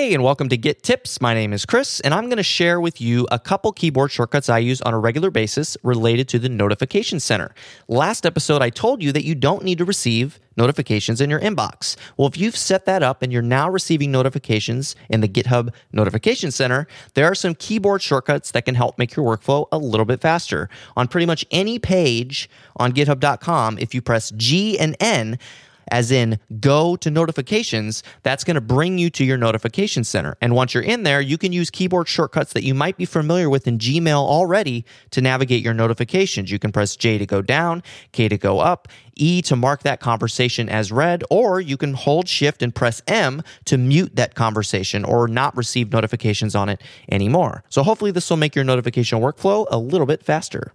Hey, and welcome to Get Tips. My name is Chris, and I'm going to share with you a couple keyboard shortcuts I use on a regular basis related to the Notification Center. Last episode, I told you that you don't need to receive notifications in your inbox. Well, if you've set that up and you're now receiving notifications in the GitHub Notification Center, there are some keyboard shortcuts that can help make your workflow a little bit faster. On pretty much any page on github.com, if you press G and N, as in go to notifications, that's going to bring you to your notification center. And once you're in there, you can use keyboard shortcuts that you might be familiar with in Gmail already to navigate your notifications. You can press J to go down, K to go up, E to mark that conversation as read, or you can hold shift and press M to mute that conversation or not receive notifications on it anymore. So hopefully this will make your notification workflow a little bit faster.